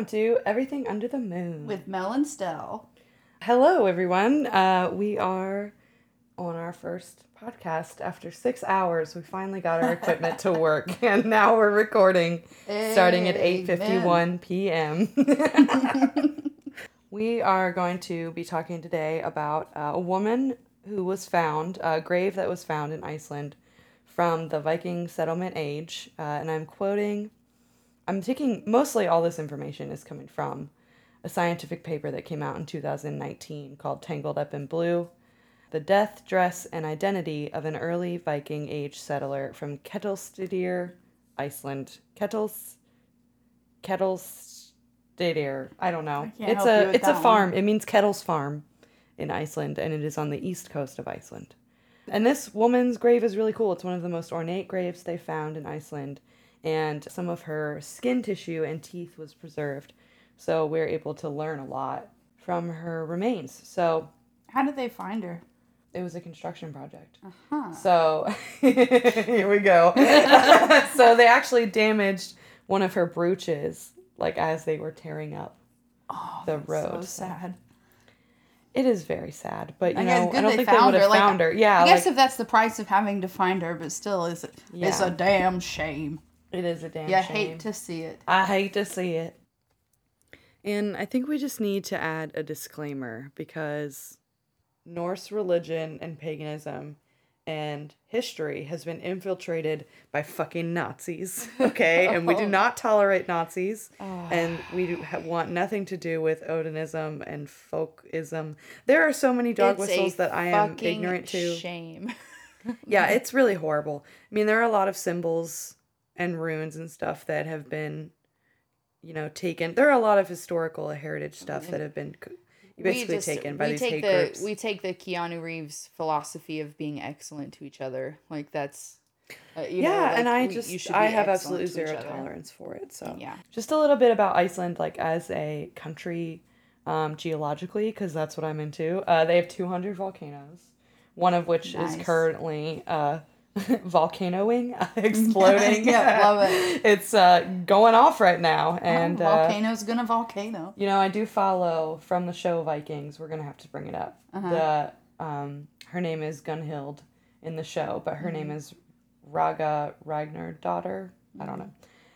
Welcome to Everything Under the Moon. with Mel and Stell. Hello, everyone. Uh, we are on our first podcast after six hours. We finally got our equipment to work, and now we're recording starting at eight fifty one p.m. we are going to be talking today about uh, a woman who was found, a grave that was found in Iceland from the Viking settlement age, uh, and I'm quoting. I'm taking mostly all this information is coming from a scientific paper that came out in 2019 called Tangled Up in Blue The Death, Dress, and Identity of an Early Viking Age Settler from Ketilstadir, Iceland. Kettles. Ketilstadir. I don't know. can't it's a it's a farm. one. It means Kettles Farm in Iceland, and it is on the east coast of Iceland. And this woman's grave is really cool. It's one of the most ornate graves they found in Iceland, and some of her skin tissue and teeth was preserved. So we're able to learn a lot from her remains. So How did they find her? it was a construction project. Uh-huh. So here we go. so they actually damaged one of her brooches, like as they were tearing up Oh, the road. So sad. It is very sad, but you I know, good I don't they think they would have her, like, found her. Yeah, I guess like, if that's the price of having to find her, but still, it's it's Yeah. a damn shame. It is a damn Yeah, shame. hate to see it. I hate to see it. And I think we just need to add a disclaimer because Norse religion and paganism and history has been infiltrated by fucking Nazis, okay? and we do oh. not tolerate Nazis, ah. and we do ha- want nothing to do with Odinism and folkism. There are so many dog whistles that I am ignorant to. Shame. Yeah, it's really horrible. I mean, there are a lot of symbols and runes and stuff that have been, you know, taken. There are a lot of historical heritage stuff that have been basically taken by we these take hate the groups. we take the Keanu Reeves philosophy of being excellent to each other. Like that's uh, you know, yeah, like, and I we- just I have absolutely zero tolerance for it. So Yeah. just a little bit about Iceland, like as a country, um, geologically, because that's what I'm into. Uh, they have 200 volcanoes, one of which Nice. is currently uh, volcanoing, exploding. Yeah, love it. It's uh, going off right now, and uh, volcano's gonna volcano. you know I do follow from the show Vikings. We're gonna have to bring it up. Uh-huh. The um, her name is Gunhild in the show, but her Mm-hmm. name is Raga Ragnar daughter. I don't know.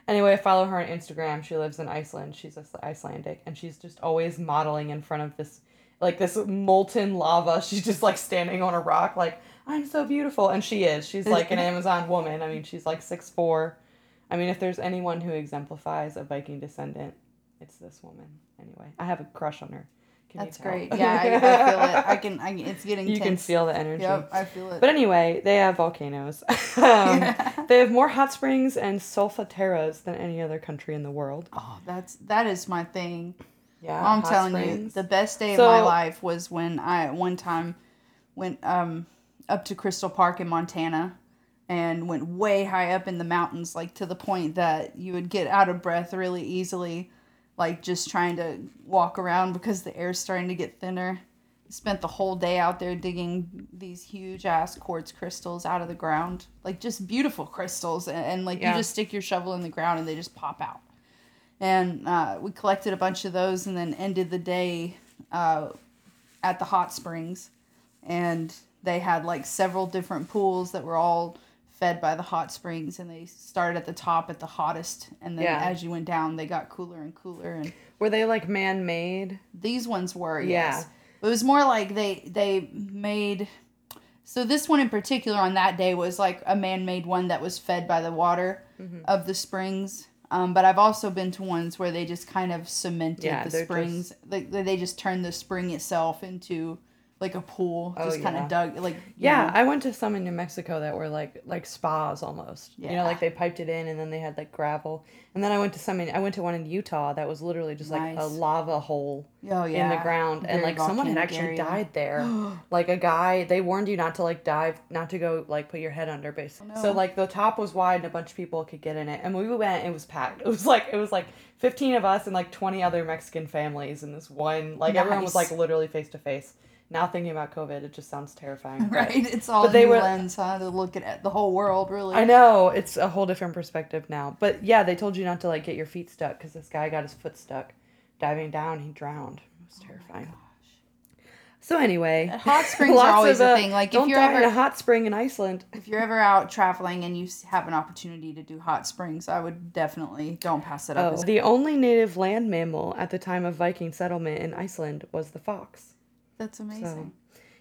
Anyway, I follow her on Instagram. She lives in Iceland. She's Ice- Icelandic, and she's just always modeling in front of this, like this molten lava. She's just like standing on a rock, like I'm so beautiful, and she is. She's like an Amazon woman. I mean, she's like six four. I mean, if there's anyone who exemplifies a Viking descendant, it's this woman. Anyway, I have a crush on her. Can That's great. Yeah, I, I feel it. I can. I, it's getting. you can feel the energy. Yep, I feel it. But anyway, they have volcanoes. um, they have more hot springs and solfataras than any other country in the world. oh, that's that is my thing. Yeah, I'm telling you, the best day So- of my life was when I one time went um up to Crystal Park in Montana and went way high up in the mountains, like to the point that you would get out of breath really easily, like just trying to walk around because the air's starting to get thinner. Spent the whole day out there digging these huge ass quartz crystals out of the ground, like just beautiful crystals, and, and like Yeah. you just stick your shovel in the ground and they just pop out and uh, we collected a bunch of those and then ended the day uh, at the hot springs and they had like several different pools that were all fed by the hot springs and they started at the top at the hottest and then Yeah. as you went down they got cooler and cooler and Were they like man made? these ones were Yeah. yes it was more like they they made so this one in particular on that day was like a man-made one that was fed by the water Mm-hmm. of the springs um, but i've also been to ones where they just kind of cemented Yeah, the springs like they they just turned the spring itself into like a pool Oh, just kind yeah. of dug like Yeah, know. I went to some in New Mexico that were like like spas almost. yeah. You know, like they piped it in and then they had like gravel. And then I went to some in I went to one in Utah that was literally just like a lava hole oh yeah in the ground and like someone had actually area. died there like a guy they warned you not to like dive not to go like put your head under basically Oh, no. so like the top was wide and a bunch of people could get in it and when we went it was packed it was like it was like 15 of us and like 20 other mexican families in this one like everyone was like literally face to face Now thinking about COVID, it just sounds terrifying. but- Right? It's all But they were- lens, huh? To look at the whole world, really. I know it's a whole different perspective now. But yeah, they told you not to like get your feet stuck because this guy got his foot stuck diving down. He drowned. It was terrifying. So anyway, Hot springs are always a uh, thing. Like if you're die in ever a hot spring in Iceland. if you're ever out traveling and you have an opportunity to do hot springs, I would definitely don't pass it up. Oh, the only native land mammal at the time of Viking settlement in Iceland was the fox. That's amazing.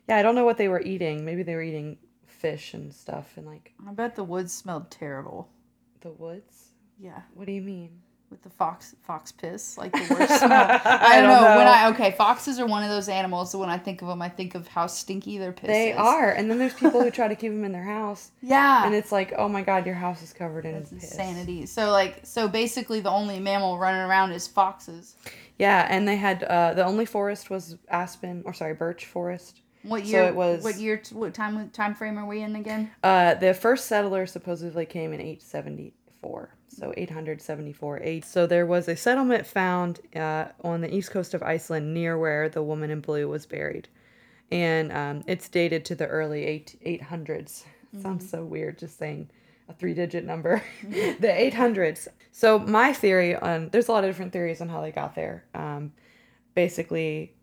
Yeah, I don't know what they were eating. Maybe they were eating fish and stuff and like I bet the woods smelled terrible. the woods. Yeah, What do you mean? with the fox fox piss, like the worst smell. I don't know. When I okay, foxes are one of those animals. So when I think of them, I think of how stinky their piss They is. are, and then there's people who try to keep them in their house, Yeah, and it's like, oh my god, your house is covered in that's piss. insanity. So like, so basically, the only mammal running around is foxes. Yeah, and they had uh, the only forest was aspen, or sorry, birch forest. What year? So it was- what year? What time? Time frame are we in again? Uh, the first settler supposedly came in 874, so 874 8. So there was a settlement found uh, on the east coast of Iceland near where the woman in blue was buried. And um, it's dated to the early eight, 800s. Sounds so weird just saying a three digit number. the 800s. So my theory on, there's a lot of different theories on how they got there. Um, basically,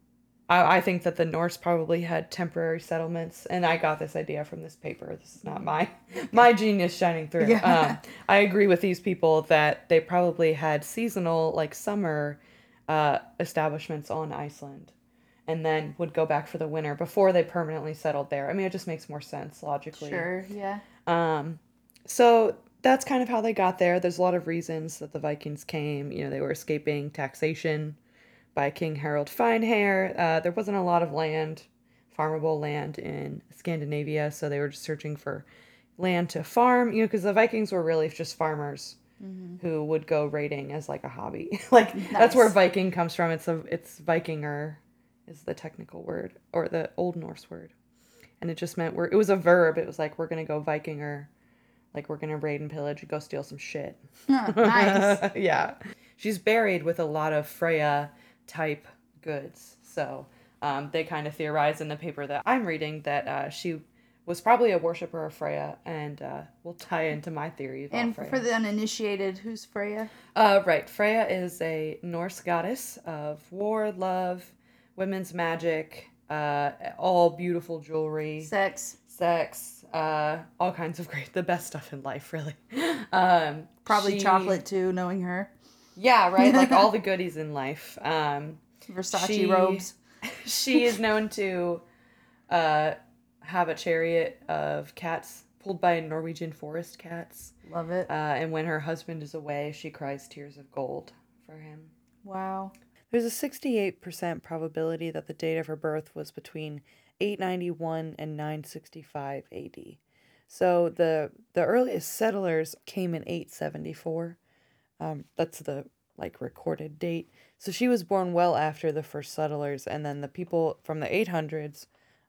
I, I think that the Norse probably had temporary settlements, and I got this idea from this paper. This is not my my genius shining through. Yeah. Um, I agree with these people that they probably had seasonal, like summer, uh, establishments on Iceland, and then would go back for the winter before they permanently settled there. I mean, it just makes more sense logically. Sure. Yeah. Um, so that's kind of how they got there. There's a lot of reasons that the Vikings came. You know, they were escaping taxation by King Harold Finehair. Uh, there wasn't a lot of land, farmable land in Scandinavia, so they were just searching for land to farm. You know, because the Vikings were really just farmers who would go raiding as like a hobby. like that's where Viking comes from. It's a it's Vikinger is the technical word or the Old Norse word and it just meant we're it was a verb it was like we're gonna go vikinger like we're gonna raid and pillage and go steal some shit nice. yeah she's buried with a lot of freya type goods so um, they kind of theorize in the paper that i'm reading that uh, she was probably a worshiper of freya and uh, we'll tie into my theory And freya. for the uninitiated, who's Freya? Uh, right. Freya is a Norse goddess of war, love, women's magic, uh, all beautiful jewelry, Sex. Sex, uh, all kinds of great, the best stuff in life, really. Um, Probably she- chocolate too, knowing her. Yeah, right. Like all the goodies in life. Um, Versace She- robes. she is known to uh, have a chariot of cats pulled by Norwegian forest cats. Love it. Uh, and when her husband is away, she cries tears of gold for him. wow. There's a 68% probability that the date of her birth was between 891 and 965 AD. So the the earliest settlers came in 874. Um, that's the like recorded date. So she was born well after the first settlers, and then the people from the 800s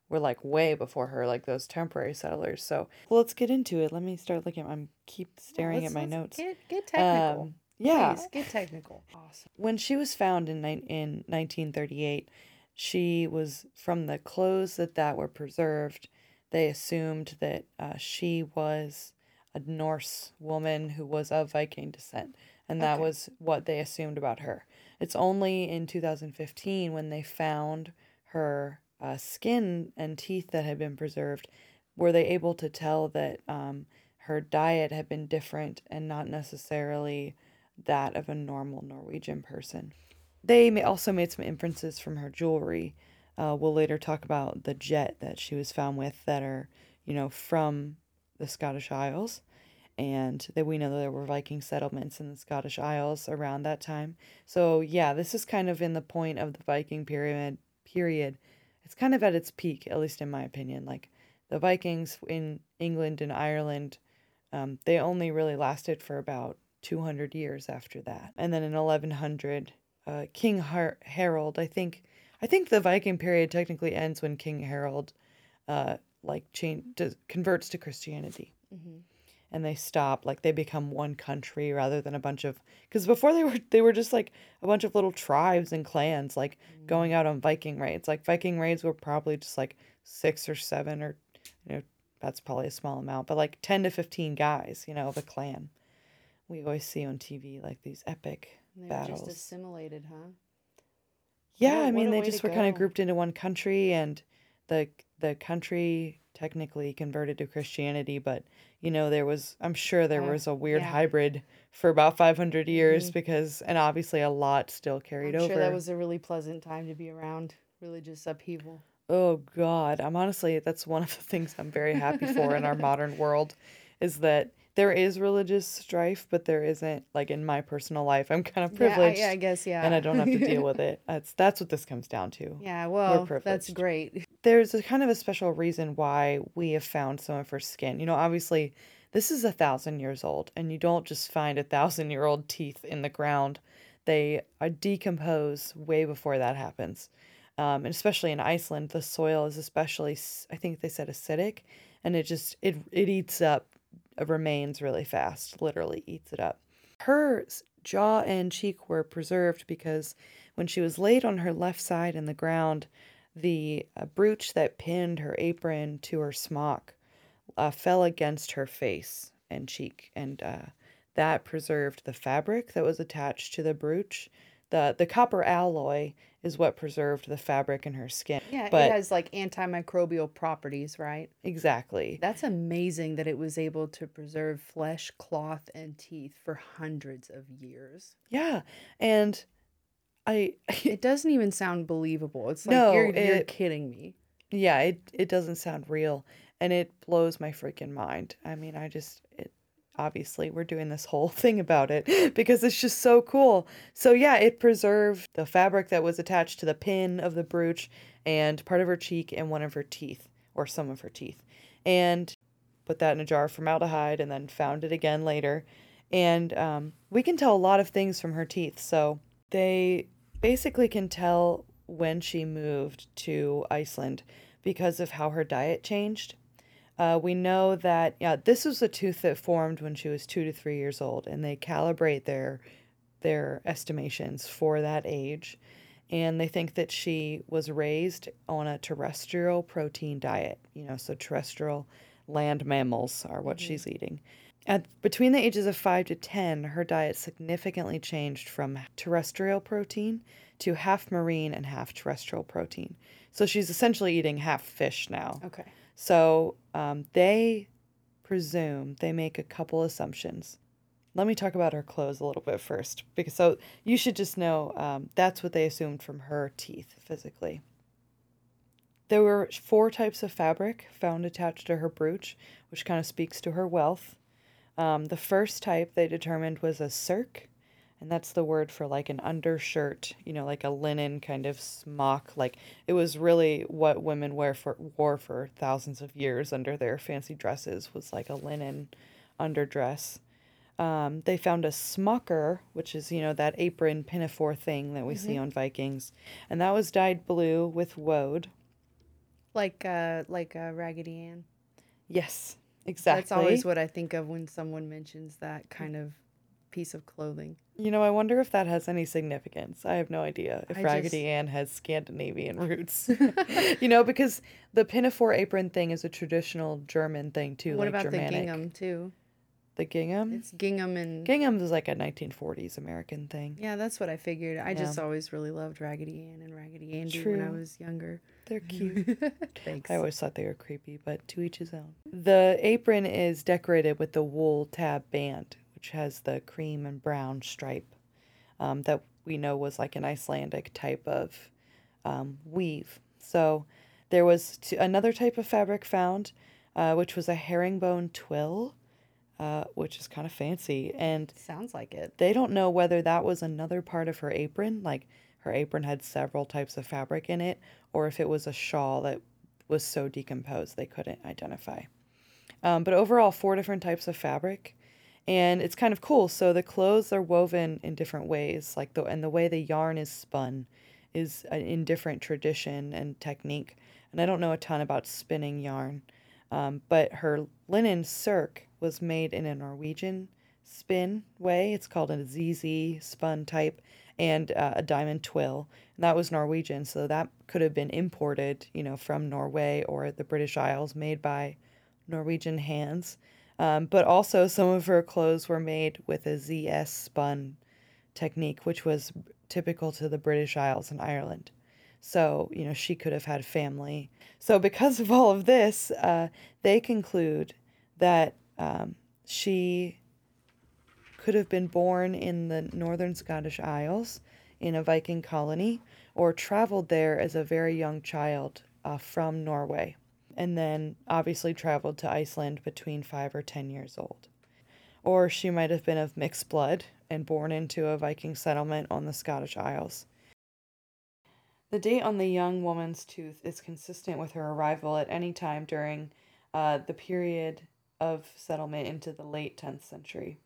were like way before her, like those temporary settlers. So well, let's get into it. Let me start looking. I'm keep staring at my notes. Get, get technical. Um, yeah, Please, get technical. Awesome. When she was found in in 1938, she was from the clothes that that were preserved. They assumed that uh, she was a Norse woman who was of Viking descent, and that Okay. was what they assumed about her. It's only in 2015 when they found her uh, skin and teeth that had been preserved were they able to tell that um, her diet had been different and not necessarily that of a normal Norwegian person. They may also made some inferences from her jewelry. Uh, we'll later talk about the jet that she was found with that are, you know, from the Scottish Isles. And that we know that there were Viking settlements in the Scottish Isles around that time. So yeah, this is kind of in the point of the Viking period period. It's kind of at its peak, at least in my opinion. Like the Vikings in England and Ireland, um, they only really lasted for about 200 years after that. And then in 1100, uh, King Har- Harold, I think, I think the Viking period technically ends when King Harold, uh, like change does, converts to Christianity. Mhm. and they stop like they become one country rather than a bunch of because before they were they were just like a bunch of little tribes and clans like going out on viking raids like viking raids were probably just like six or seven or you know that's probably a small amount but like 10 to 15 guys you know of a clan we always see on tv like these epic They were battles just assimilated, huh? yeah, What- I mean they just were kind of grouped into one country and the the country technically converted to Christianity, but you know there was I'm sure there Uh, was a weird yeah. hybrid for about 500 years Mhm. because and obviously a lot still carried I'm over. sure that was a really pleasant time to be around. Religious upheaval. Oh God, I'm honestly that's one of the things I'm very happy for in our modern world is that there is religious strife, but there isn't like in my personal life. I'm kind of privileged yeah, I guess yeah. and I don't have to deal with it. That's that's what this comes down to. Yeah, well, that's great. there's a kind of a special reason why we have found some of her skin. You know, obviously, this is a thousand years old, and you don't just find a thousand year old teeth in the ground. They decompose way before that happens. Um, and especially in Iceland, the soil is especially, I think they said acidic, and it just it it eats up remains really fast. Literally eats it up. Her jaw and cheek were preserved because when she was laid on her left side in the ground, the uh, brooch that pinned her apron to her smock uh, fell against her face and cheek, and uh, that preserved the fabric that was attached to the brooch. the The copper alloy is what preserved the fabric in her skin. Yeah, but it has like antimicrobial properties, right? exactly. That's amazing that it was able to preserve flesh, cloth, and teeth for hundreds of years. Yeah, and I It doesn't even sound believable. It's like No, you're, you're kidding me. yeah, it it doesn't sound real and it blows my freaking mind. I mean, I just it obviously we're doing this whole thing about it because it's just so cool. So yeah, it preserved the fabric that was attached to the pin of the brooch and part of her cheek and one of her teeth or some of her teeth. And put that in a jar of formaldehyde and then found it again later. And um, we can tell a lot of things from her teeth. So they basically can tell when she moved to Iceland because of how her diet changed. Uh, we know that yeah, this was a tooth that formed when she was two to three years old, and they calibrate their their estimations for that age, and they think that she was raised on a terrestrial protein diet. You know, so terrestrial land mammals are what she's eating. At between the ages of 5 to 10, her diet significantly changed from terrestrial protein to half marine and half terrestrial protein. So she's essentially eating half fish now. Okay. So um, they presume, they make a couple assumptions. Let me talk about her clothes a little bit first, because so you should just know um, that's what they assumed from her teeth physically. There were four types of fabric found attached to her brooch, which kind of speaks to her wealth. Um, the first type they determined was a serk, and that's the word for like an undershirt, you know, like a linen kind of smock. Like it was really what women wear for wore for thousands of years under their fancy dresses was like a linen underdress. Um, they found a smocker, which is you know that apron pinafore thing that we see on Vikings, and that was dyed blue with woad. Like uh like uh, Raggedy Ann. Yes, exactly. That's always what I think of when someone mentions that kind of piece of clothing. You know, I wonder if that has any significance. I have no idea if I Raggedy just- Ann has Scandinavian roots. you know, because the pinafore apron thing is a traditional German thing too, what like about Germanic. the gingham too? The gingham? It's gingham and Gingham is like a 1940s American thing. yeah, that's what I figured. I just always really loved Raggedy Ann and Raggedy Andy when I was younger. They're cute. Thanks. I always thought they were creepy, but to each his own. The apron is decorated with the wool tab band, which has the cream and brown stripe um, that we know was like an Icelandic type of um, weave. So there was t- another type of fabric found, uh, which was a herringbone twill, uh, which is kind of fancy. And Sounds like it. they don't know whether that was another part of her apron, like her apron had several types of fabric in it, or if it was a shawl that was so decomposed they couldn't identify. Um, but overall, four different types of fabric, and it's kind of cool. So the clothes are woven in different ways, like the and the way the yarn is spun is a- in different tradition and technique. And I don't know a ton about spinning yarn, um, but her linen serk, was made in a Norwegian spin way. It's called a ZZ spun type and uh, a diamond twill. And that was Norwegian, so that could have been imported, you know, from Norway or the British Isles, made by Norwegian hands. Um, but also, some of her clothes were made with a ZS spun technique, which was typical to the British Isles and Ireland. So, you know, she could have had family. So, because of all of this, uh, they conclude that um, she could have been born in the northern Scottish Isles in a Viking colony or traveled there as a very young child uh, from Norway and then obviously traveled to Iceland between five or ten years old. Or she might have been of mixed blood and born into a Viking settlement on the Scottish Isles. The date on the young woman's tooth is consistent with her arrival at any time during uh, the period of settlement into the late 10th century.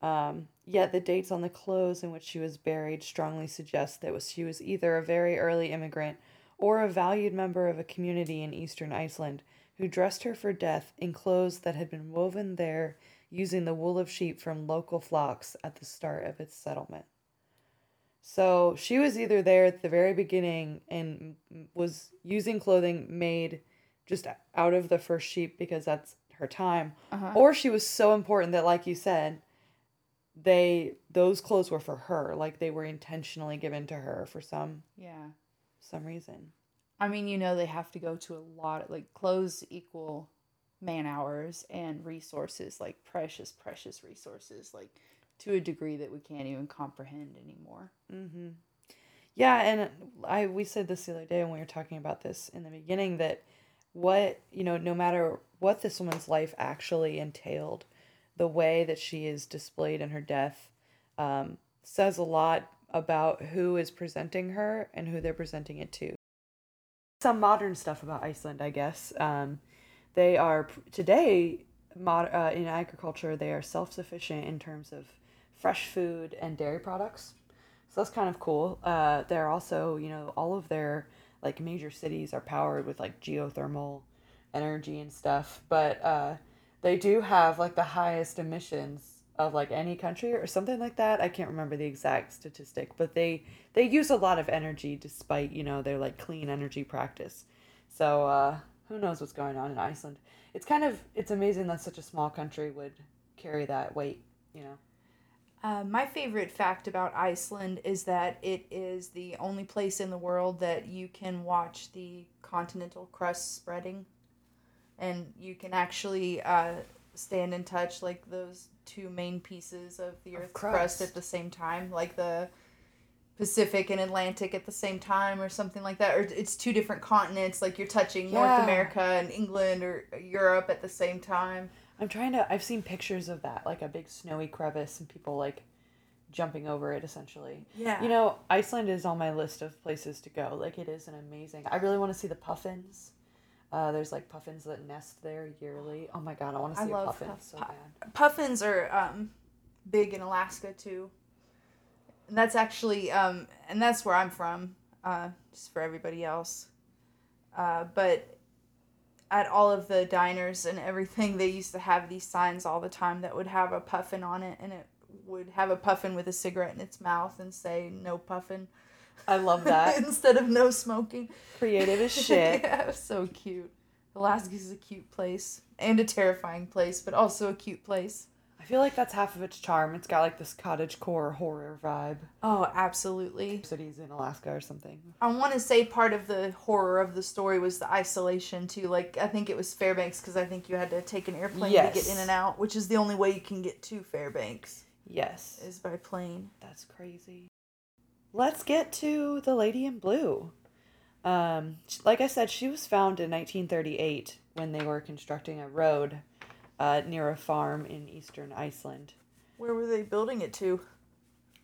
Um, yet the dates on the clothes in which she was buried strongly suggest that she was either a very early immigrant or a valued member of a community in eastern Iceland who dressed her for death in clothes that had been woven there using the wool of sheep from local flocks at the start of its settlement. So she was either there at the very beginning and was using clothing made just out of the first sheep because that's her time, Uh-huh. or she was so important that, like you said, they those clothes were for her, like they were intentionally given to her for some Yeah. Some reason. I mean, you know, they have to go to a lot of like clothes equal man hours and resources, like precious, precious resources, like to a degree that we can't even comprehend anymore. Mm-hmm. Yeah, and I we said this the other day when we were talking about this in the beginning that what you know, no matter what this woman's life actually entailed, the way that she is displayed in her death um, says a lot about who is presenting her and who they're presenting it to. Some modern stuff about Iceland, I guess. Um, they are today mod- uh, in agriculture. They are self sufficient in terms of fresh food and dairy products. So that's kind of cool. Uh, they're also, you know, all of their like major cities are powered with like geothermal energy and stuff. But uh, they do have like the highest emissions of like any country or something like that. I can't remember the exact statistic, but they they use a lot of energy despite you know their like clean energy practice. So uh, who knows what's going on in Iceland? It's kind of it's amazing that such a small country would carry that weight. You know. Uh, my favorite fact about Iceland is that it is the only place in the world that you can watch the continental crust spreading. And you can actually uh, stand in touch like those two main pieces of the Of Earth's crust. crust at the same time, like the Pacific and Atlantic at the same time, or something like that. Or it's two different continents, like you're touching Yeah. North America and England or uh, Europe at the same time. I'm trying to. I've seen pictures of that, like a big snowy crevice, and people like jumping over it. Essentially, Yeah. you know, Iceland is on my list of places to go. Like, it is an amazing. I really want to see the puffins. Uh, there's like puffins that nest there yearly. Oh my god, I want to see a love puffin puff- so bad. puffins are um, big in Alaska too. And that's actually um, and that's where I'm from. Uh, just for everybody else. Uh, but at all of the diners and everything, they used to have these signs all the time that would have a puffin on it, and it would have a puffin with a cigarette in its mouth and say "No puffin" I love that. instead of "No smoking." Creative as shit. yeah, so cute. Alaska is a cute place and a terrifying place, but also a cute place. I feel like that's half of its charm. It's got like this cottage core horror vibe. Oh, absolutely. Cities in Alaska or something. I want to say part of the horror of the story was the isolation too. Like I think it was Fairbanks because I think you had to take an airplane to get in and out, which is the only way you can get to Fairbanks Yes. is by plane. That's crazy. Let's get to the lady in blue. Um, like I said, she was found in 1938 when they were constructing a road uh, near a farm in eastern Iceland. Where were they building it to?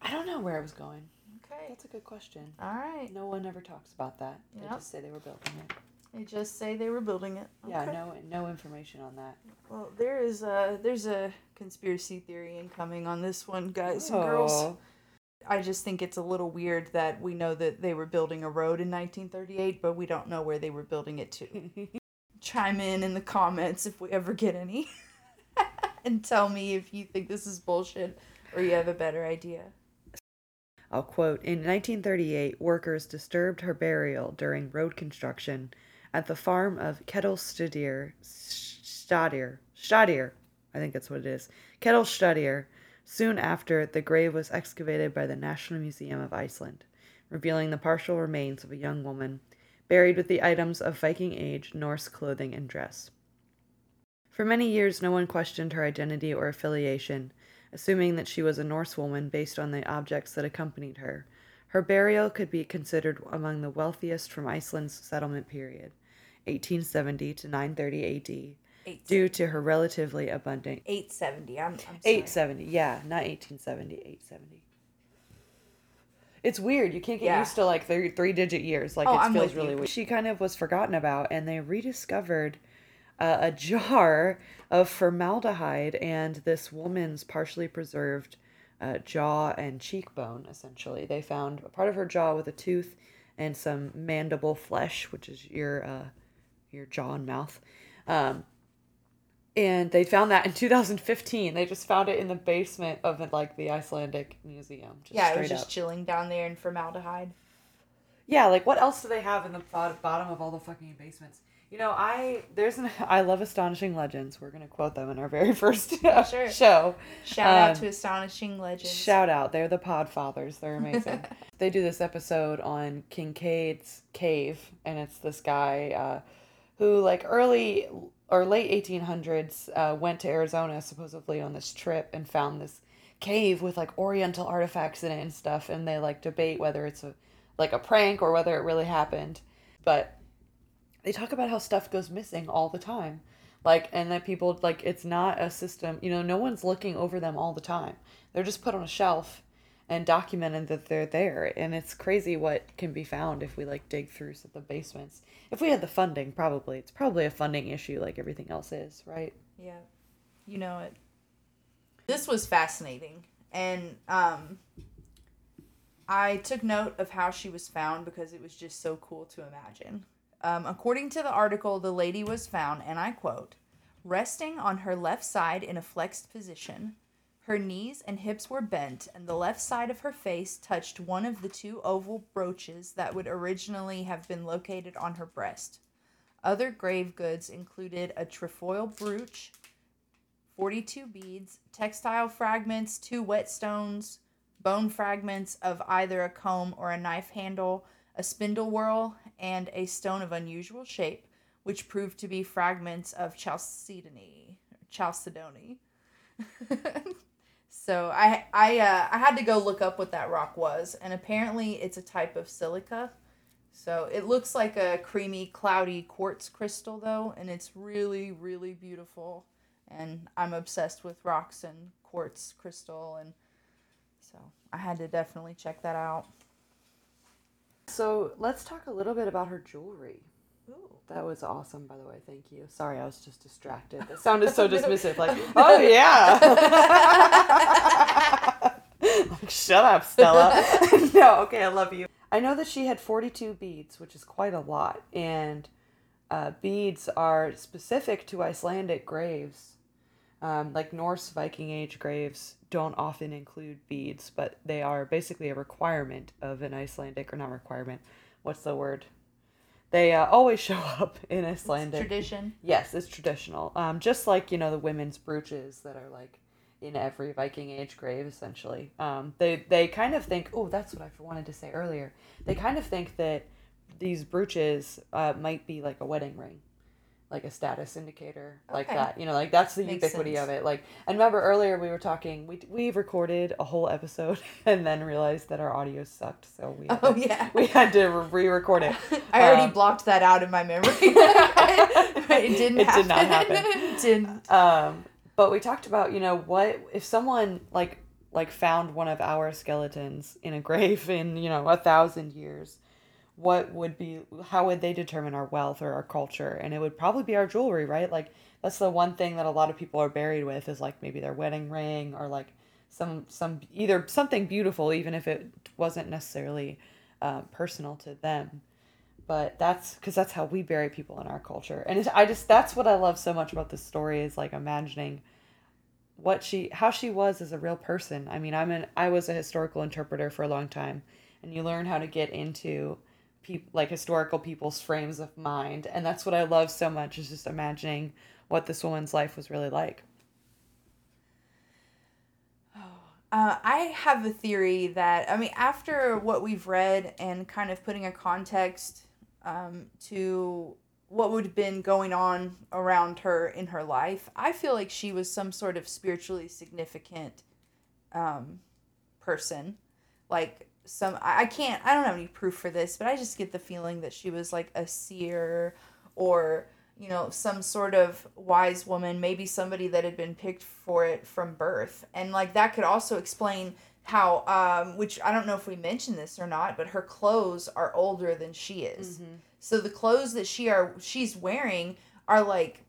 I don't know where it was going. Okay. That's a good question. All right. No one ever talks about that. They just say they were building it. They just say they were building it. Yeah, no, no information on that. Well, there is a there's a conspiracy theory incoming on this one, guys and girls. I just think it's a little weird that we know that they were building a road in 1938, but we don't know where they were building it to. Chime in in the comments if we ever get any. and tell me if you think this is bullshit or you have a better idea. I'll quote In 1938, workers disturbed her burial during road construction at the farm of Ketilstadir, Stadier, Stadier, I think that's what it is, Ketilstadir. Soon after, the grave was excavated by the National Museum of Iceland, revealing the partial remains of a young woman buried with the items of Viking age Norse clothing and dress. For many years, no one questioned her identity or affiliation, assuming that she was a Norse woman based on the objects that accompanied her. Her burial could be considered among the wealthiest from Iceland's settlement period, 1870 to 930 AD, due to her relatively abundant 870. I'm, I'm sorry. 870, yeah, not 1870, 870. It's weird. You can't get Yeah. used to like three three digit years. Like Oh, it I'm feels with really you. weird. She kind of was forgotten about, and they rediscovered uh, a jar of formaldehyde and this woman's partially preserved uh, jaw and cheekbone. Essentially, they found a part of her jaw with a tooth and some mandible flesh, which is your uh, your jaw and mouth. Um, and they found that in 2015. They just found it in the basement of like the Icelandic museum. Just Yeah, it was just up. chilling down there in formaldehyde. Yeah, like what else do they have in the bottom of all the fucking basements? You know, I there's an I love astonishing legends. We're gonna quote them in our very first Sure. show. Shout out Um, to Astonishing Legends. Shout out, they're the Podfathers. They're amazing. they do this episode on Kincaid's cave, and it's this guy uh, who, like, early or late 1800s, uh, went to Arizona supposedly on this trip and found this cave with like Oriental artifacts in it and stuff. And they like debate whether it's a like a prank or whether it really happened. But they talk about how stuff goes missing all the time like and that people like it's not a system you know no one's looking over them all the time they're just put on a shelf and documented that they're there and it's crazy what can be found if we like dig through the basements if we had the funding probably it's probably a funding issue like everything else is right Yeah, you know it. This was fascinating, and um, I took note of how she was found because it was just so cool to imagine. Um, according to the article, the lady was found, and I quote, resting on her left side in a flexed position. Her knees and hips were bent, and the left side of her face touched one of the two oval brooches that would originally have been located on her breast. Other grave goods included a trefoil brooch, 42 beads, textile fragments, two whetstones, bone fragments of either a comb or a knife handle, a spindle whorl, and a stone of unusual shape, which proved to be fragments of chalcedony. Chalcedony. so I I uh, I had to go look up what that rock was, and apparently it's a type of silica. So it looks like a creamy, cloudy quartz crystal, though, and it's really, really beautiful. And I'm obsessed with rocks and quartz crystal, and so I had to definitely check that out. so let's talk a little bit about her jewelry That was awesome by the way thank you sorry i was just distracted it sounded so dismissive like oh yeah Like, Shut up, Stella. no, okay, I love you. I know that she had 42 beads, which is quite a lot. And uh, beads are specific to Icelandic graves. Um, like Norse Viking Age graves don't often include beads, but they are basically a requirement of an Icelandic, or not requirement, what's the word? They uh, always show up in Icelandic. Tradition. Yes, it's traditional. Um, just like you know the women's brooches that are like in every Viking Age grave, essentially. Um, they they kind of think, oh, that's what I wanted to say earlier. They kind of think that these brooches uh, might be like a wedding ring, like a status indicator, like Okay. that. You know, like that's the Makes ubiquity sense. of it. Like, and remember earlier we were talking, we we recorded a whole episode and then realized that our audio sucked, so we Oh to, yeah. we had to re-record it. I already Um, blocked that out in my memory. but it didn't It happen. did not happen. it didn't. Um, but we talked about, you know, what if someone like like found one of our skeletons in a grave in, you know, a thousand years, what would be how would they determine our wealth or our culture? And it would probably be our jewelry, right? Like that's the one thing that a lot of people are buried with is like maybe their wedding ring or like some some either something beautiful, even if it wasn't necessarily uh, personal to them but that's because that's how we bury people in our culture and i just that's what i love so much about this story is like imagining what she how she was as a real person. I mean, I'm an I was a historical interpreter for a long time, and you learn how to get into people like historical people's frames of mind, and that's what I love so much is just imagining what this woman's life was really like. Uh, I have a theory that I mean, after what we've read and kind of putting a context um, to what would have been going on around her in her life, I feel like she was some sort of spiritually significant um, person. Like some, I can't, I don't have any proof for this, but I just get the feeling that she was like a seer or you know, some sort of wise woman, maybe somebody that had been picked for it from birth. And like that could also explain how um which I don't know if we mentioned this or not, but her clothes are older than she is. So the clothes that she are she's wearing are like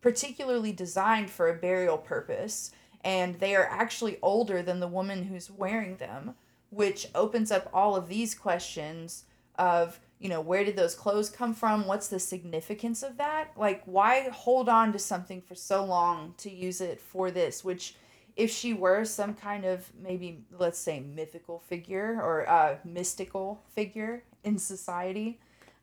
particularly designed for a burial purpose and they are actually older than the woman who's wearing them, which opens up all of these questions of you know where did those clothes come from? What's the significance of that? Like why hold on to something for so long to use it for this? Which if she were some kind of maybe let's say mythical figure or uh, mystical figure in society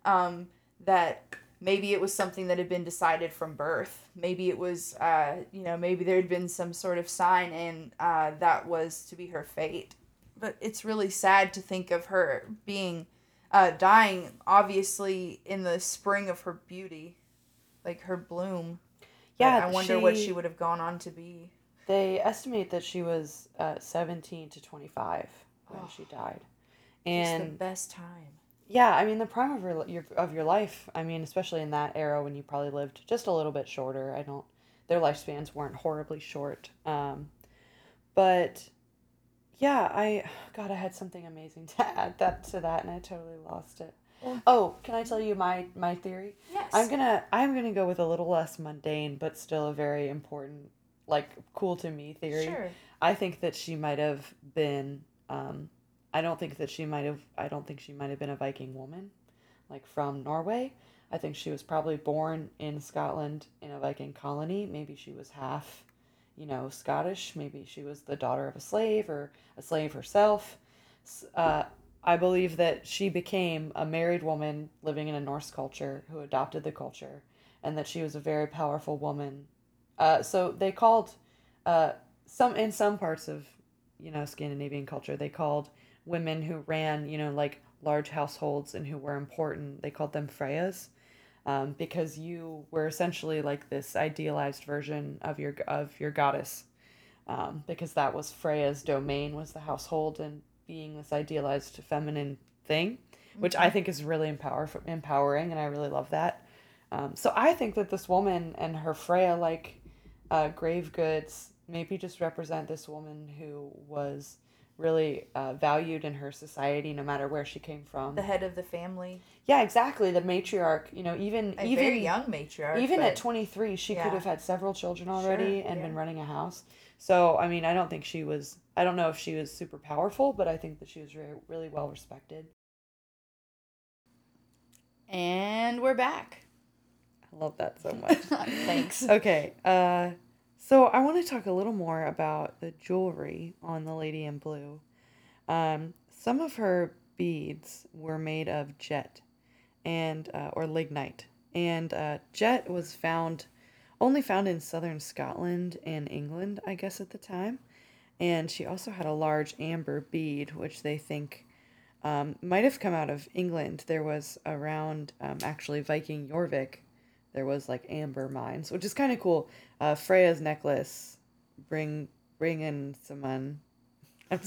um, that maybe it was something that had been decided from birth. Maybe it was uh, you know maybe there had been some sort of sign and uh, that was to be her fate but it's really sad to think of her being uh, dying obviously in the spring of her beauty like her bloom Yeah, i wonder what she- she would have gone on to be They estimate that she was uh, 17 to 25 when Oh. she died. it's the And best time yeah, I mean the prime of your, your of your life. I mean, especially in that era when you probably lived just a little bit shorter. I don't their lifespans weren't horribly short. Um, but yeah, I God, I had something amazing to add that to that, and I totally lost it. Well- Oh, can I tell you my my theory? yes I'm gonna I'm gonna go with a little less mundane, but still a very important, like cool to me theory. sure I think that she might have been. Um, I don't think that she might have. I don't think she might have been a Viking woman, like from Norway. I think she was probably born in Scotland in a Viking colony. Maybe she was half, you know, Scottish. Maybe she was the daughter of a slave or a slave herself. Uh, I believe that she became a married woman living in a Norse culture who adopted the culture, and that she was a very powerful woman. Uh, so they called uh, some in some parts of you know Scandinavian culture they called women who ran you know like large households and who were important they called them Freyas um, because you were essentially like this idealized version of your of your goddess um, because that was Freya's domain was the household and being this idealized feminine thing which I think is really empower empowering and I really love that. Um, so I think that this woman and her Freya like uh, grave goods maybe just represent this woman who was really uh, valued in her society no matter where she came from. The head of the family. Yeah exactly the matriarch you know even a even very young matriarch even at 23 she yeah. could have had several children already Sure, and yeah. been running a house. So i mean i don't think she was i don't know if she was super powerful but i think that she was really, really well respected. And we're back. I love that so much. Thanks. Okay uh so i want to talk a little more about the jewelry on the lady in blue. Um some of her beads were made of jet and uh, or lignite. And uh, jet was found only found in southern scotland and england i guess at the time. And she also had a large amber bead which they think um, might have come out of england. There was around um, actually viking jorvik there was like amber mines which is kind of cool. Uh, freya's necklace bring bring in someone. I'm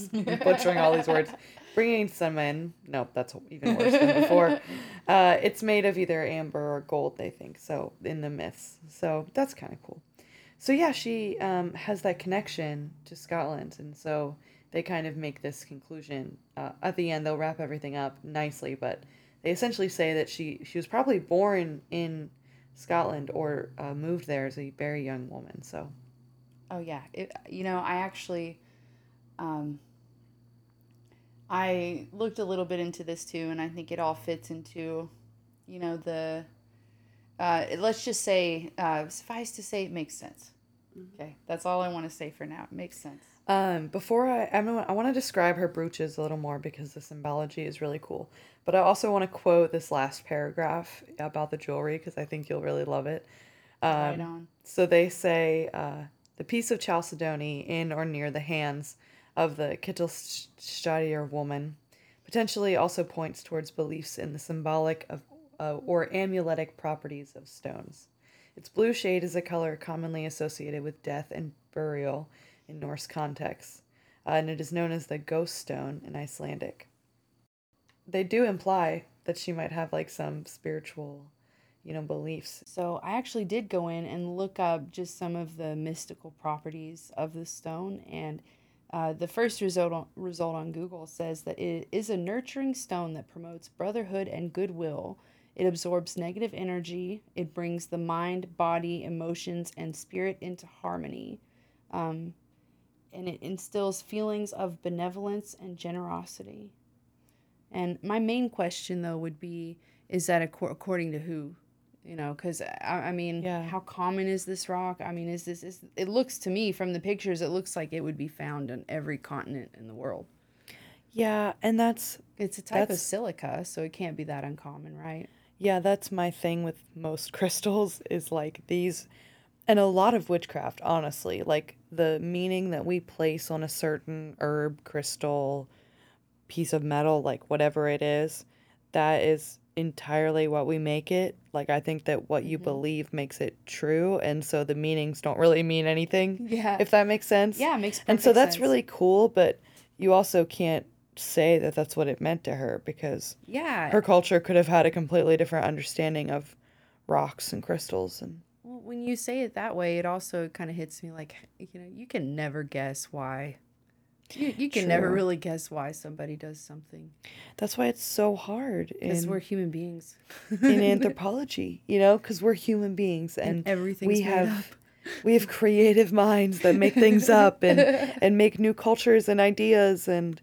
butchering all these words. Bringing some in nope that's even worse than before. Uh, it's made of either amber or gold they think so in the myths. So that's kind of cool. So yeah she um, has that connection to scotland and so they kind of make this conclusion. Uh, at the end they'll wrap everything up nicely but they essentially say that she she was probably born in scotland or uh, moved there as a very young woman so. Oh yeah, it, you know I actually, um, I looked a little bit into this too, and I think it all fits into, you know the, uh, let's just say uh, suffice to say it makes sense, Okay, that's all I want to say for now. It makes sense. Um, before I, I, I want to describe her brooches a little more because the symbology is really cool. But I also want to quote this last paragraph about the jewelry because I think you'll really love it. Um, right on. So they say uh, the piece of chalcedony in or near the hands of the Kittelstadier woman potentially also points towards beliefs in the symbolic of uh, or amuletic properties of stones. Its blue shade is a color commonly associated with death and burial in Norse contexts, uh, and it is known as the ghost stone in Icelandic. They do imply that she might have like some spiritual, you know, beliefs. So I actually did go in and look up just some of the mystical properties of the stone, and uh, the first result on, result on Google says that it is a nurturing stone that promotes brotherhood and goodwill. It absorbs negative energy. It brings the mind, body, emotions, and spirit into harmony. Um, and it instills feelings of benevolence and generosity. And my main question, though, would be is that ac- according to who? You know, because I, I mean, Yeah. how common is this rock? I mean, is this, is, it looks to me from the pictures, it looks like it would be found on every continent in the world. Yeah, and that's It's a type of silica, so it can't be that uncommon, right? Yeah, that's my thing with most crystals is like these and a lot of witchcraft, honestly. Like the meaning that we place on a certain herb, crystal, piece of metal, like whatever it is, that is entirely what we make it. Like I think that what you Mhm. believe makes it true, and so the meanings don't really mean anything, Yeah. if that makes sense. yeah, it makes sense. And so that's sense. really cool, but you also can't say that that's what it meant to her because yeah. her culture could have had a completely different understanding of rocks and crystals and Well, when you say it that way, it also kind of hits me like, you know, you can never guess why. You, you can never really guess why somebody does something that's why it's so hard because we're human beings. in anthropology you know because we're human beings and, and we have up. we have creative minds that make things up and and make new cultures and ideas and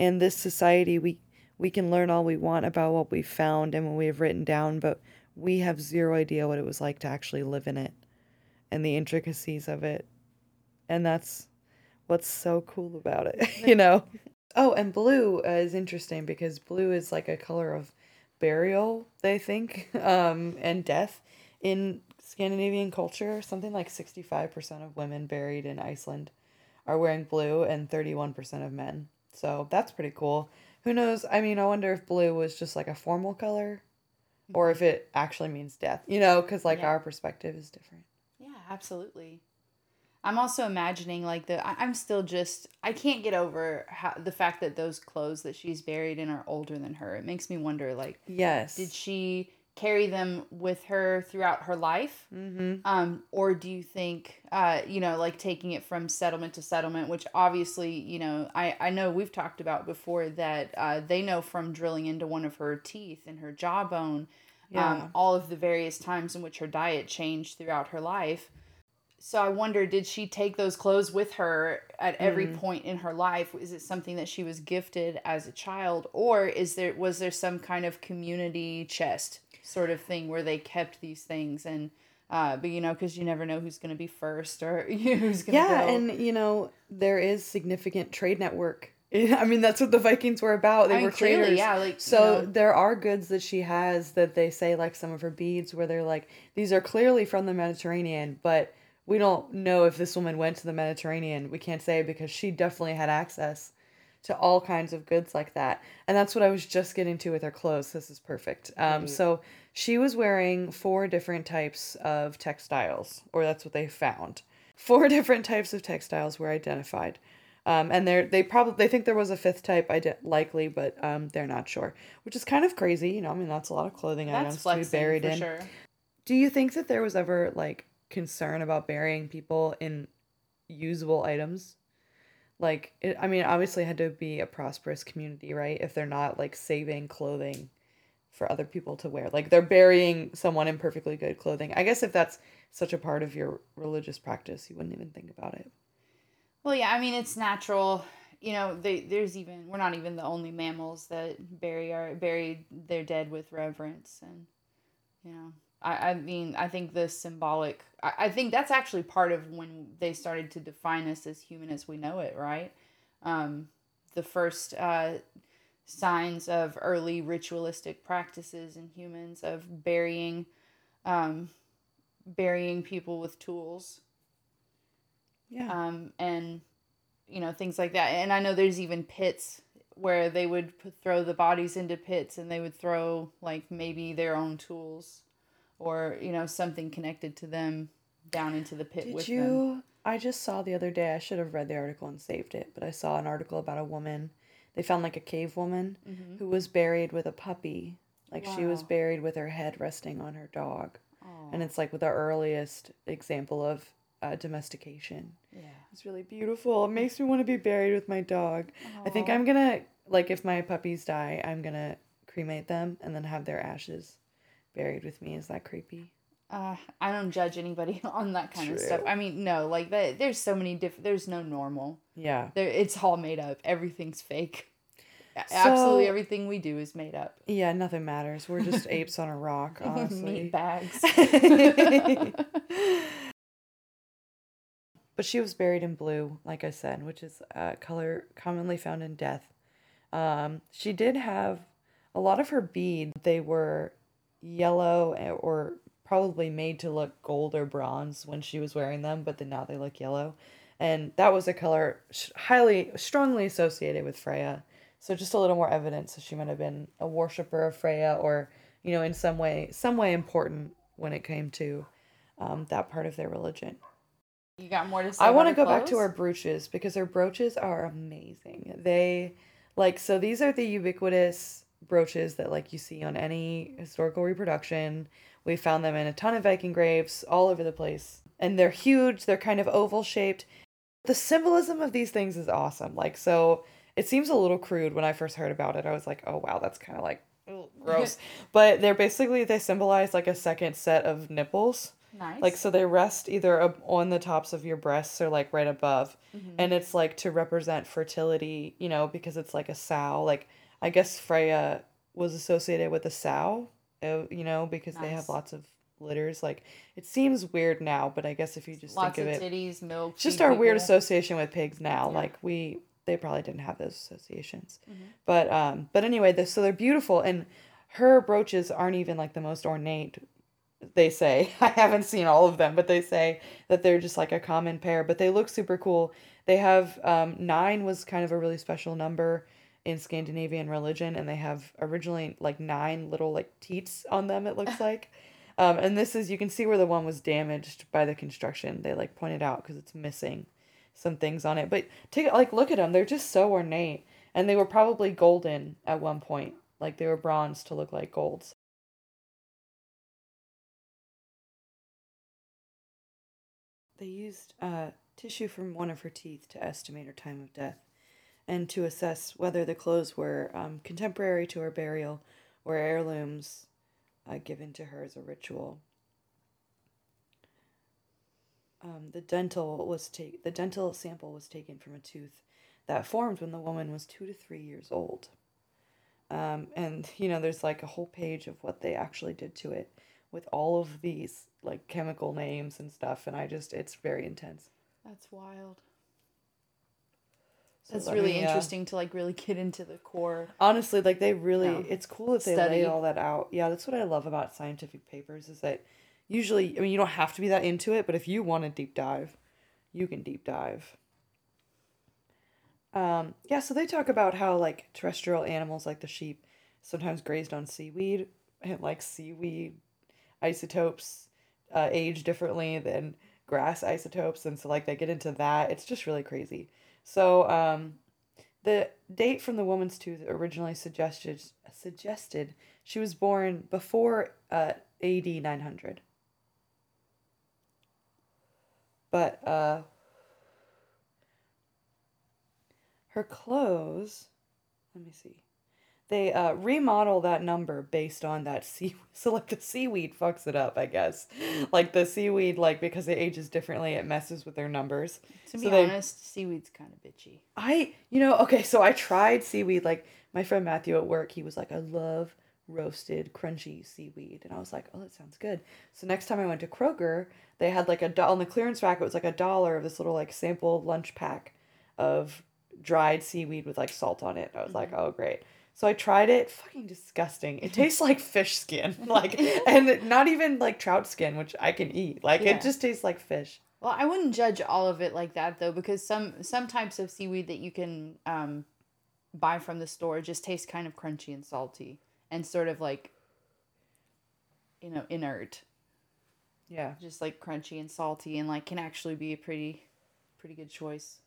and this society we we can learn all we want about what we found and what we have written down but we have zero idea what it was like to actually live in it and the intricacies of it. And that's what's so cool about it you know? Oh and blue uh, is interesting because blue is like a color of burial they think um and death in Scandinavian culture, something like 65% of women buried in Iceland are wearing blue and 31% of men. So that's pretty cool. Who knows? I mean, I wonder if blue was just like a formal color or mm-hmm. if it actually means death, you know, because like Yeah. our perspective is different. Yeah, absolutely. I'm also imagining like the I- I'm still just I can't get over how the fact that those clothes that she's buried in are older than her. It makes me wonder like Yes. did she carry them with her throughout her life? Mm-hmm. Um, or do you think, uh, you know, like taking it from settlement to settlement, which obviously, you know, I, I know we've talked about before that uh, they know from drilling into one of her teeth and her jawbone, Yeah. um, all of the various times in which her diet changed throughout her life. So I wonder, did she take those clothes with her at every Mm. point in her life? Is it something that she was gifted as a child, or is there was there some kind of community chest sort of thing where they kept these things and uh, but you know, because you never know who's going to be first or who's going to yeah, go. and you know, there is significant trade network. I mean, that's what the Vikings were about. They I mean, were clearly, traders. yeah, like, you so know. there are goods that she has that they say, like some of her beads, where they're like, these are clearly from the Mediterranean, but we don't know if this woman went to the Mediterranean. We can't say because she definitely had access to all kinds of goods like that. And that's what I was just getting to with her clothes. This is perfect. Um, Right. so she was wearing four different types of textiles, or that's what they found. Four different types of textiles were identified. Um, and they're, they probably they think there was a fifth type, ide- likely, but um, they're not sure, which is kind of crazy. You know, I mean, that's a lot of clothing that's items to be buried for in. sure. Do you think that there was ever like concern about burying people in usable items? Like, it, I mean, obviously, had to be a prosperous community, right? If they're not like saving clothing for other people to wear, like they're burying someone in perfectly good clothing. I guess if that's such a part of your religious practice, you wouldn't even think about it. Well, yeah, I mean it's natural. You know, they, there's even we're not even the only mammals that bury our bury their dead with reverence, and you know I, I mean, I think the symbolic, I, I think that's actually part of when they started to define us as human as we know it, right? Um, the first uh, signs of early ritualistic practices in humans of burying, um, burying people with tools. Yeah. Um, and, you know, things like that. And I know there's even pits where they would put, throw the bodies into pits and they would throw like maybe their own tools or you know something connected to them down into the pit Did with you? them. I just saw the other day. I should have read the article and saved it, but I saw an article about a woman. They found like a cave woman who was buried with a puppy. Like she was buried with her head resting on her dog, Oh, and it's like with the earliest example of uh, domestication. yeah. It's really beautiful. It makes me want to be buried with my dog. I think I'm gonna like if my puppies die, I'm gonna cremate them and then have their ashes buried with me. Is that creepy? Uh, I don't judge anybody on that kind of stuff. I mean, no, like that. There's so many different. There's no normal. Yeah. There, it's all made up. Everything's fake. A- Absolutely everything we do is made up. Yeah, nothing matters. We're just apes on a rock, honestly. Meat bags. but she was buried in blue, like I said, which is a color commonly found in death. Um, she did have a lot of her beads. They were yellow eh, or probably made to look gold or bronze when she was wearing them, but then now they look yellow. And that was a color highly, strongly associated with Freya. So just a little more evidence that she might have been a worshiper of Freya or, you know, in some way, some way important when it came to um, that part of their religion. you got more to say? I want to go back to clothes? her brooches because her brooches are amazing. They like so these are the ubiquitous brooches that like you see on any historical reproduction. We found them in a ton of Viking graves all over the place. And they're huge, they're kind of oval shaped. The symbolism of these things is awesome. Like so it seems a little crude when I first heard about it. I was like, "Oh wow, that's kind of like ugh, gross." but they're basically they symbolize like a second set of nipples. Nice. Like so they rest either on the tops of your breasts or like right above. Mm-hmm. And it's like to represent fertility, you know, because it's like a sow. Like I guess Freya was associated with a sow, uh, you know, because they have lots of litters. Like it seems weird now, but I guess if you just Lots think of of it, titties, milk. it's just our weird association with pigs now. Yeah. Like we they probably didn't have those associations. Mm-hmm. But um but anyway, this so they're beautiful and her brooches aren't even like the most ornate they say. I haven't seen all of them, but they say that they're just like a common pair, but they look super cool. They have um 9 was kind of a really special number in Scandinavian religion and they have originally like 9 little like teats on them it looks like. Um, and this is you can see where the one was damaged by the construction. They like pointed out because it's missing some things on it. But take like look at them; they're just so ornate, and they were probably golden at one point. Like they were bronze to look like golds. They used uh, tissue from one of her teeth to estimate her time of death, and to assess whether the clothes were um, contemporary to her burial or heirlooms uh, given to her as a ritual. Um, the dental was take the dental sample was taken from a tooth that formed when the woman was two to three years old. Um, and you know, there's like a whole page of what they actually did to it with all of these like chemical names and stuff. And I just, it's very intense. That's wild. So That's let really me, uh, interesting to like really get into the core. honestly like they really it's cool that they Study. lay all that out. Yeah that's what i love about scientific papers is that usually i mean you don't have to be that into it but if you want to deep dive you can deep dive. Um yeah so they talk about how like terrestrial animals like the sheep sometimes grazed on seaweed and like seaweed isotopes uh, age differently than grass isotopes and so like they get into that. It's just really crazy so um the date from the woman's tooth originally suggested suggested she was born before uh, AD 900. But uh, her clothes, let me see. They uh, remodel that number based on that sea. So like the seaweed fucks it up, I guess. Like the seaweed, like because it ages differently, it messes with their numbers. To be So they- honest, seaweed's kind of bitchy. I, you know, okay, so I tried seaweed. Like my friend Matthew at work, he was like, I love roasted, crunchy seaweed. And I was like, oh, that sounds good. So next time I went to Kroger, they had like a do- on the clearance rack. It was like a dollar of this little like sample lunch pack of dried seaweed with like salt on it. I was like, oh great. So I tried it. Fucking disgusting. It tastes like fish skin, like, and not even like trout skin, which I can eat. Like Yeah. it just tastes like fish. Well, I wouldn't judge all of it like that though, because some some types of seaweed that you can um, buy from the store just taste kind of crunchy and salty and sort of like you know inert, Yeah. just like crunchy and salty, and like can actually be a pretty pretty good choice.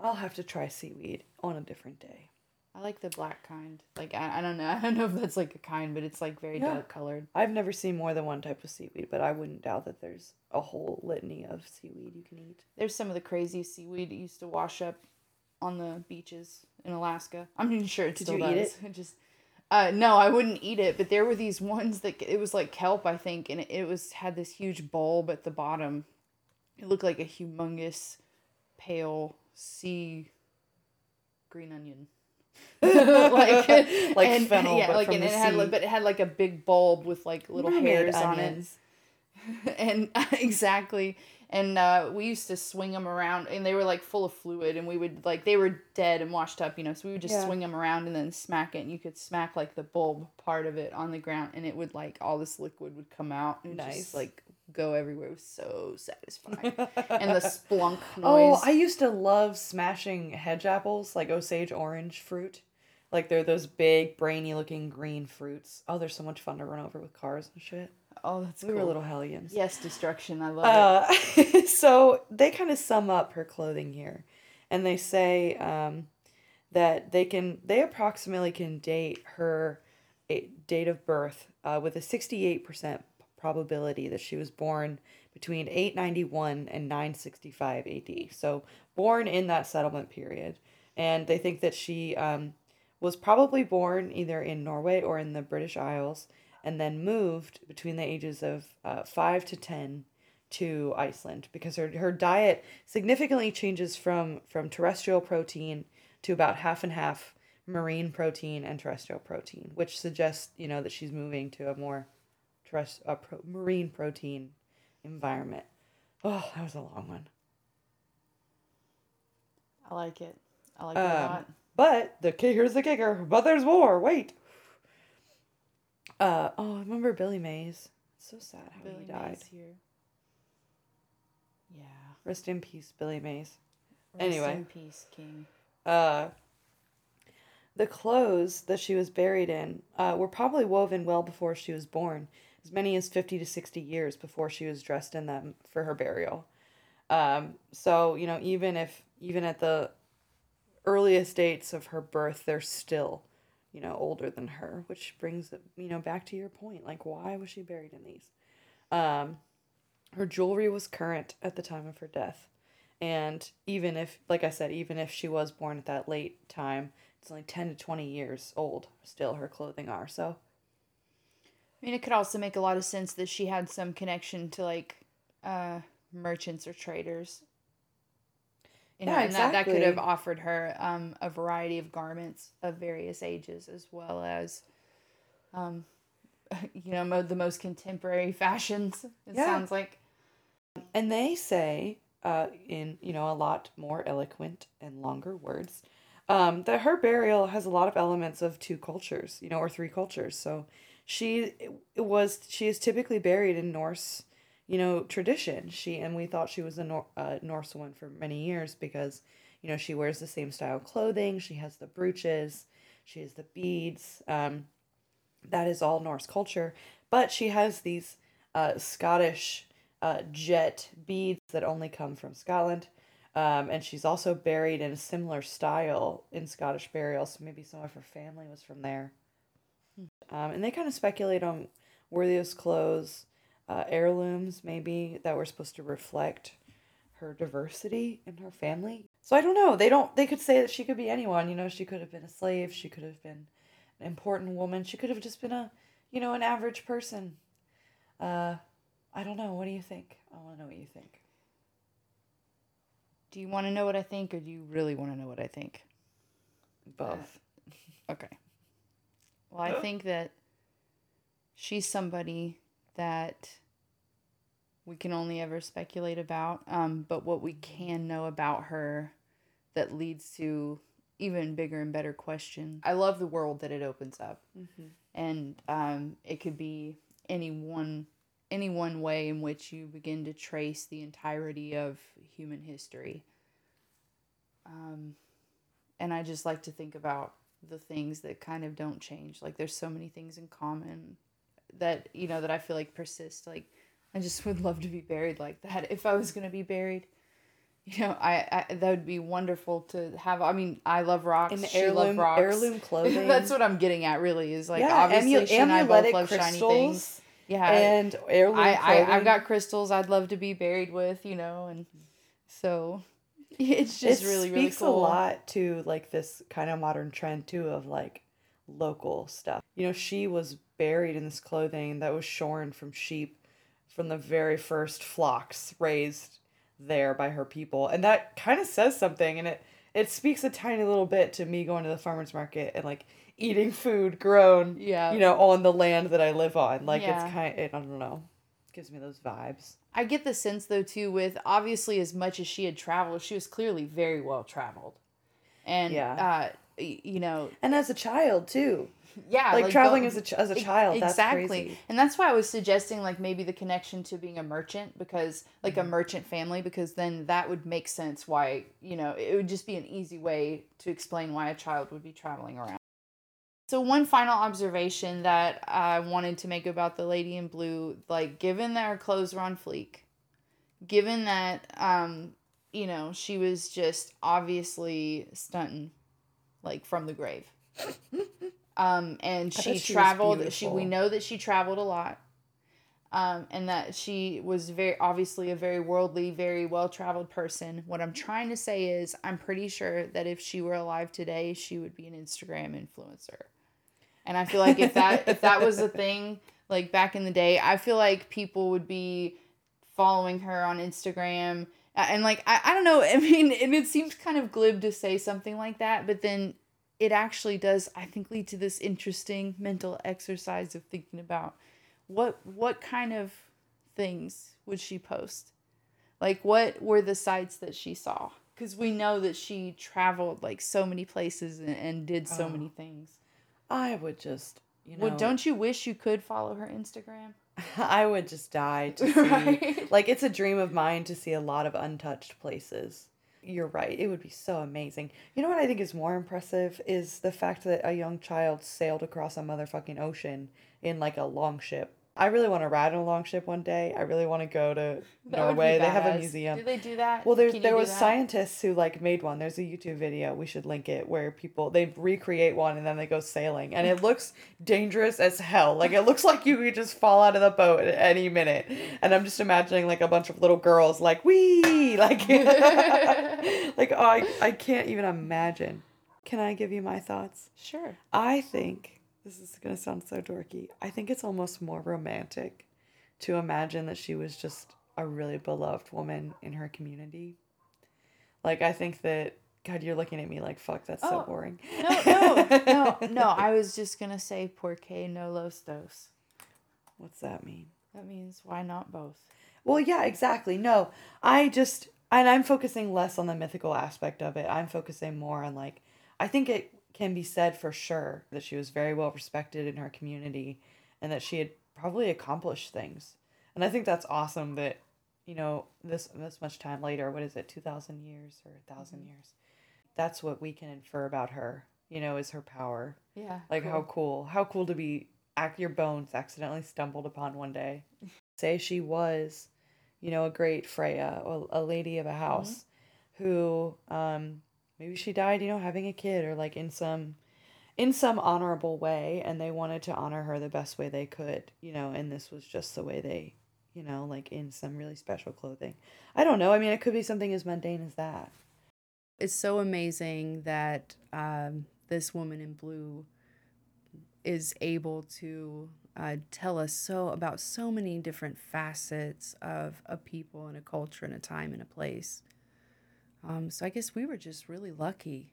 I'll have to try seaweed on a different day. I like the black kind. Like I, I don't know I don't know if that's like a kind, but it's like very Yeah. dark colored. I've never seen more than one type of seaweed, but I wouldn't doubt that there's a whole litany of seaweed you can eat. There's some of the craziest seaweed that used to wash up on the beaches in Alaska. I'm not sure it Did still you eat does. It just uh, no, I wouldn't eat it. But there were these ones that it was like kelp, I think, and it was had this huge bulb at the bottom. It looked like a humongous, pale sea green onion. like Like fennel, but like from and the it had like, sea. but it had like a big bulb with like little Mermaid hairs on it onions. and exactly and uh, we used to swing them around and they were like full of fluid and we would like they were dead and washed up you know so we would just Yeah. swing them around and then smack it and you could smack like the bulb part of it on the ground and it would like all this liquid would come out and Nice. just like go everywhere was so satisfying and the splunk noise Oh, I used to love smashing hedge apples, like Osage orange fruit. Like they're those big, brainy looking green fruits. Oh, they're so much fun to run over with cars and shit. oh that's We cool. were little hellions. yes destruction i love it Uh, so they kind of sum up her clothing here, and they say um, that they can they approximately can date her date of birth uh, with a sixty eight percent probability that she was born between eight ninety one and nine sixty five A.D. So born in that settlement period, and they think that she um, was probably born either in Norway or in the British Isles, and then moved between the ages of uh, five to ten to Iceland because her her diet significantly changes from from terrestrial protein to about half and half marine protein and terrestrial protein, which suggests you know that she's moving to a more terrest- a pro- marine protein environment. Oh, that was a long one. i like it i like it a Um, lot But the ki- here's the kicker. But there's more. Wait. Uh oh, I remember Billy Mays. It's so sad how Billy he died. Mays here yeah Rest in peace, Billy Mays. Rest Anyway. in peace king Uh, the clothes that she was buried in uh, were probably woven well before she was born, as many as 50 to 60 years before she was dressed in them for her burial. Um, so, you know, even if, even at the earliest dates of her birth, they're still, you know, older than her, which brings, you know, back to your point. Like, why was she buried in these? Um, her jewelry was current at the time of her death. And even if, like I said, even if she was born at that late time, it's only 10 to 20 years old, still her clothing are. So, mean, it could also make a lot of sense that she had some connection to like uh, merchants or traders. You know, Yeah, and that, that could have offered her um, a variety of garments of various ages, as well as, um, you know, the most contemporary fashions. It Yeah. sounds like. and they say, uh, in, you know, a lot more eloquent and longer words, um, that her burial has a lot of elements of two cultures, you know, or three cultures. So she was, she is typically buried in Norse, you know, tradition. She, and we thought she was a Nor- uh, Norse woman for many years because, you know, she wears the same style clothing, she has the brooches, she has the beads. Um, that is all Norse culture. But she has these uh, Scottish uh, jet beads that only come from Scotland. Um, and she's also buried in a similar style in Scottish burial. So maybe some of her family was from there. Um, and they kind of speculate on were those clothes uh, heirlooms, maybe, that were supposed to reflect her diversity in her family. So I don't know. They don't. They could say that she could be anyone. You know, she could have been a slave. She could have been an important woman. She could have just been a, you know, an average person. Uh, I don't know. What do you think? I want to know what you think. Do you want to know what I think, or do you really want to know what I think? Both. Okay. Well, I think that she's somebody that we can only ever speculate about. Um, but what we can know about her that leads to even bigger and better questions. I love the world that it opens up, Mm-hmm. and um, it could be any one any one way in which you begin to trace the entirety of human history. Um, and I just like to think about the things that kind of don't change. Like there's so many things in common that you know that I feel like persist. Like I just would love to be buried like that if I was gonna be buried. You know, I, I that would be wonderful to have. I mean, I love rocks. And heirloom rocks. heirloom clothing. That's what I'm getting at. Really, is like yeah, obviously amu- she and I both love shiny things. Yeah, and heirloom I, I I've got crystals I'd love to be buried with. You know, and so it's just it really really speaks cool. a lot to like this kind of modern trend too of like local stuff. You know, she was buried in this clothing that was shorn from sheep from the very first flocks raised there by her people. And that kind of says something and it it speaks a tiny little bit to me going to the farmers market and like eating food grown, Yeah. you know, on the land that I live on. Like Yeah. it's kind it, I don't know. Gives me those vibes. I get the sense though too with obviously as much as she had traveled, she was clearly very well traveled, and Yeah. uh, you know, And as a child too. yeah, Like, traveling go- as a ch- as a child, that's exactly, crazy. and that's why I was suggesting like maybe the connection to being a merchant because like Mm-hmm. a merchant family because then that would make sense why you know it would just be an easy way to explain why a child would be traveling around. So one final observation that I wanted to make about the lady in blue, like given that her clothes were on fleek, given that um, you know, she was just obviously stunting like from the grave. um and she she traveled she we know that she traveled a lot. Um, and that she was very obviously a very worldly, very well traveled person. What I'm trying to say is, I'm pretty sure that if she were alive today, she would be an Instagram influencer. And I feel like if that if that was a thing, like back in the day, I feel like people would be following her on Instagram. And like I, I don't know, I mean, and it seems kind of glib to say something like that, but then it actually does, I think, lead to this interesting mental exercise of thinking about what what kind of things would she post? Like what were the sites that she saw? Because we know that she traveled like so many places and, and did so Oh. many things. I would just, you know, Well, don't you wish you could follow her Instagram? I would just die to see. Right. Like it's a dream of mine to see a lot of untouched places. You're right. It would be so amazing. You know what I think is more impressive is the fact that a young child sailed across a motherfucking ocean in like a long ship. I really want to ride in a longship one day. I really want to go to That Norway. They have a museum. Do they do that? Well, there's there was that? scientists who like made one. There's a YouTube video. We should link it where people they recreate one and then they go sailing, and it looks dangerous as hell. Like it looks like you could just fall out of the boat at any minute. And I'm just imagining like a bunch of little girls like wee like like oh, I I can't even imagine. Can I give you my thoughts? Sure. I think this is gonna sound so dorky. I think it's almost more romantic to imagine that she was just a really beloved woman in her community. Like I think that God, you're looking at me like fuck. That's so Oh, boring. No, no, no, no. I was just gonna say porque no los dos. What's that mean? That means why not both? Well, yeah, exactly. No, I just and I'm focusing less on the mythical aspect of it. I'm focusing more on like I think it can be said for sure that she was very well respected in her community and that she had probably accomplished things. And I think that's awesome that you know this this much time later, what is it, 2000 years or 1000 years. That's what we can infer about her, you know, is her power. Yeah. Like how cool. How cool to be ac your bones accidentally stumbled upon one day. Say she was, you know, a great Freya, or a lady of a house who um maybe she died, you know, having a kid or like in some in some honorable way and they wanted to honor her the best way they could, you know, and this was just the way they, you know, like in some really special clothing. I don't know. I mean, it could be something as mundane as that. It's so amazing that um, this woman in blue is able to uh, tell us so about so many different facets of a people and a culture and a time and a place. Um, so I guess we were just really lucky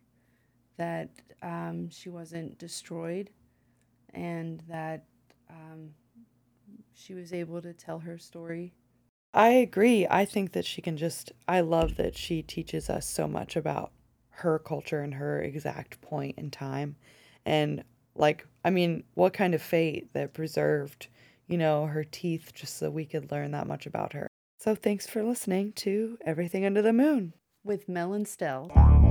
that um, she wasn't destroyed and that um, she was able to tell her story. I agree. I think that she can just, I love that she teaches us so much about her culture and her exact point in time. And, like, I mean, what kind of fate that preserved, you know, her teeth just so we could learn that much about her. So thanks for listening to Everything Under the Moon with Mel and Stell.